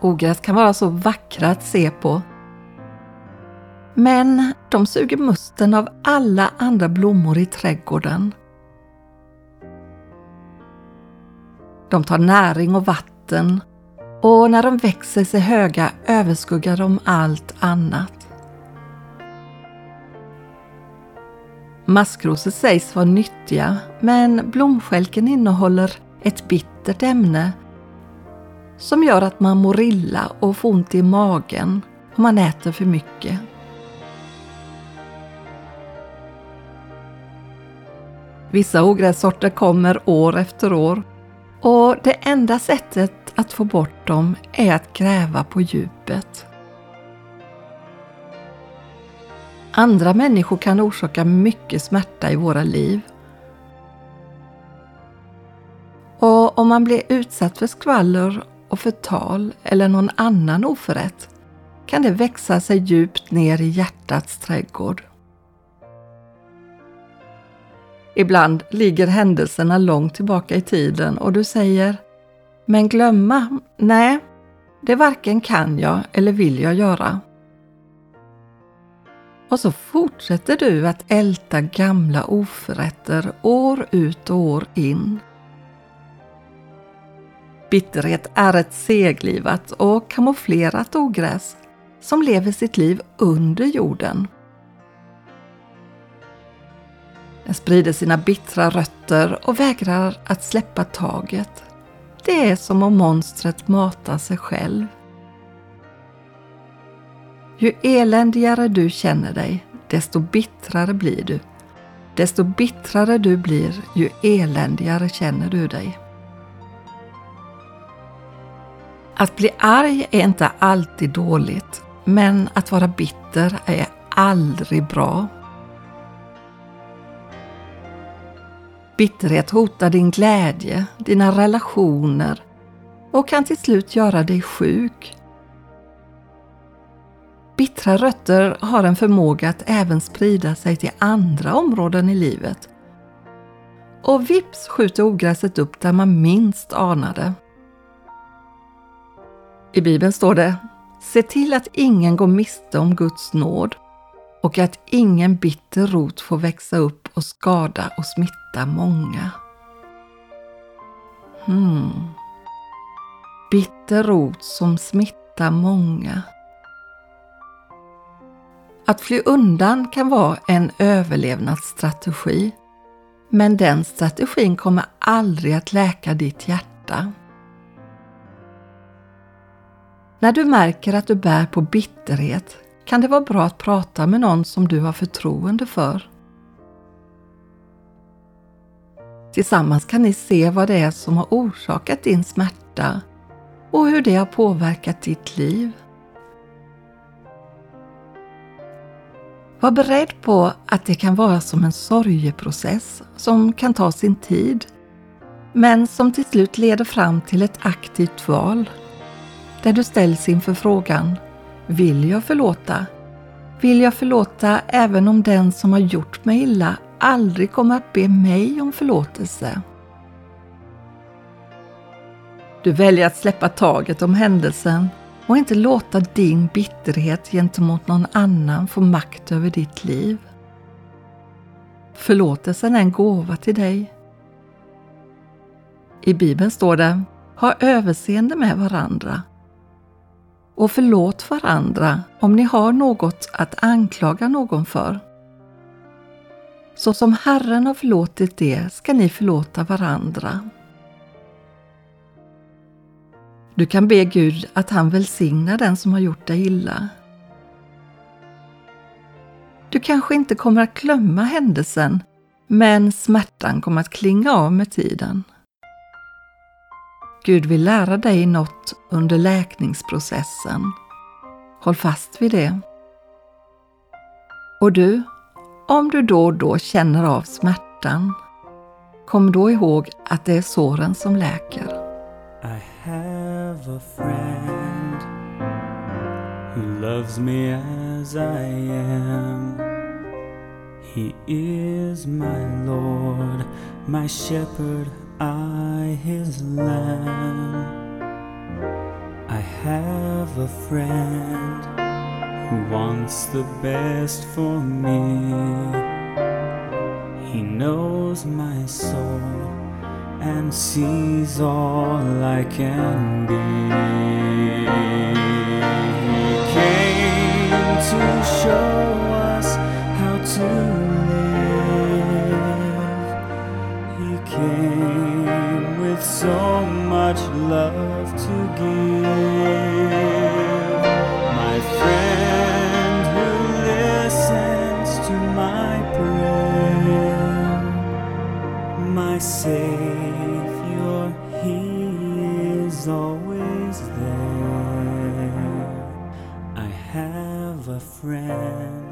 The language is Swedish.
Ogräs kan vara så vackra att se på. Men de suger musten av alla andra blommor i trädgården. De tar näring och vatten och när de växer sig höga överskuggar de allt annat. Maskrosor sägs vara nyttiga men blomskälken innehåller ett bittert ämne som gör att man mår illa och får ont i magen om man äter för mycket. Vissa ogrässorter kommer år efter år och det enda sättet att få bort dem är att gräva på djupet. Andra människor kan orsaka mycket smärta i våra liv. Och om man blir utsatt för skvaller och förtal eller någon annan oförrätt kan det växa sig djupt ner i hjärtats trädgård. Ibland ligger händelserna långt tillbaka i tiden och du säger Men glömma? Nej, det varken kan jag eller vill jag göra. Och så fortsätter du att älta gamla oförrätter år ut och år in. Bitterhet är ett seglivat och kamouflerat ogräs som lever sitt liv under jorden. Den sprider sina bittra rötter och vägrar att släppa taget. Det är som om monstret matar sig själv. Ju eländigare du känner dig, desto bittrare blir du. Desto bittrare du blir, ju eländigare känner du dig. Att bli arg är inte alltid dåligt, men att vara bitter är aldrig bra. Bitterhet hotar din glädje, dina relationer och kan till slut göra dig sjuk. Bittra rötter har en förmåga att även sprida sig till andra områden i livet. Och vips skjuter ogräset upp där man minst anade. I Bibeln står det Se till att ingen går miste om Guds nåd och att ingen bitter rot får växa upp och skada och smitta många. Hmm. Bitter rot som smittar många. Att fly undan kan vara en överlevnadsstrategi, men den strategin kommer aldrig att läka ditt hjärta. När du märker att du bär på bitterhet kan det vara bra att prata med någon som du har förtroende för. Tillsammans kan ni se vad det är som har orsakat din smärta och hur det har påverkat ditt liv. Var beredd på att det kan vara som en sorgeprocess som kan ta sin tid, men som till slut leder fram till ett aktivt val där du ställs inför frågan Vill jag förlåta? Vill jag förlåta även om den som har gjort mig illa aldrig kommer att be mig om förlåtelse? Du väljer att släppa taget om händelsen och inte låta din bitterhet gentemot någon annan få makt över ditt liv. Förlåtelsen är en gåva till dig. I Bibeln står det Ha överseende med varandra och förlåt varandra om ni har något att anklaga någon för. Så som Herren har förlåtit det ska ni förlåta varandra. Du kan be Gud att han välsignar den som har gjort dig illa. Du kanske inte kommer att glömma händelsen, men smärtan kommer att klinga av med tiden. Gud vill lära dig något under läkningsprocessen. Håll fast vid det. Och du, om du då och då känner av smärtan, kom då ihåg att det är såren som läker. I have a friend who loves me as I am He is my Lord, my shepherd I his lamb. I have a friend who wants the best for me. He knows my soul and sees all I can be. He came to show us how to My Savior, He is always there. I have a friend.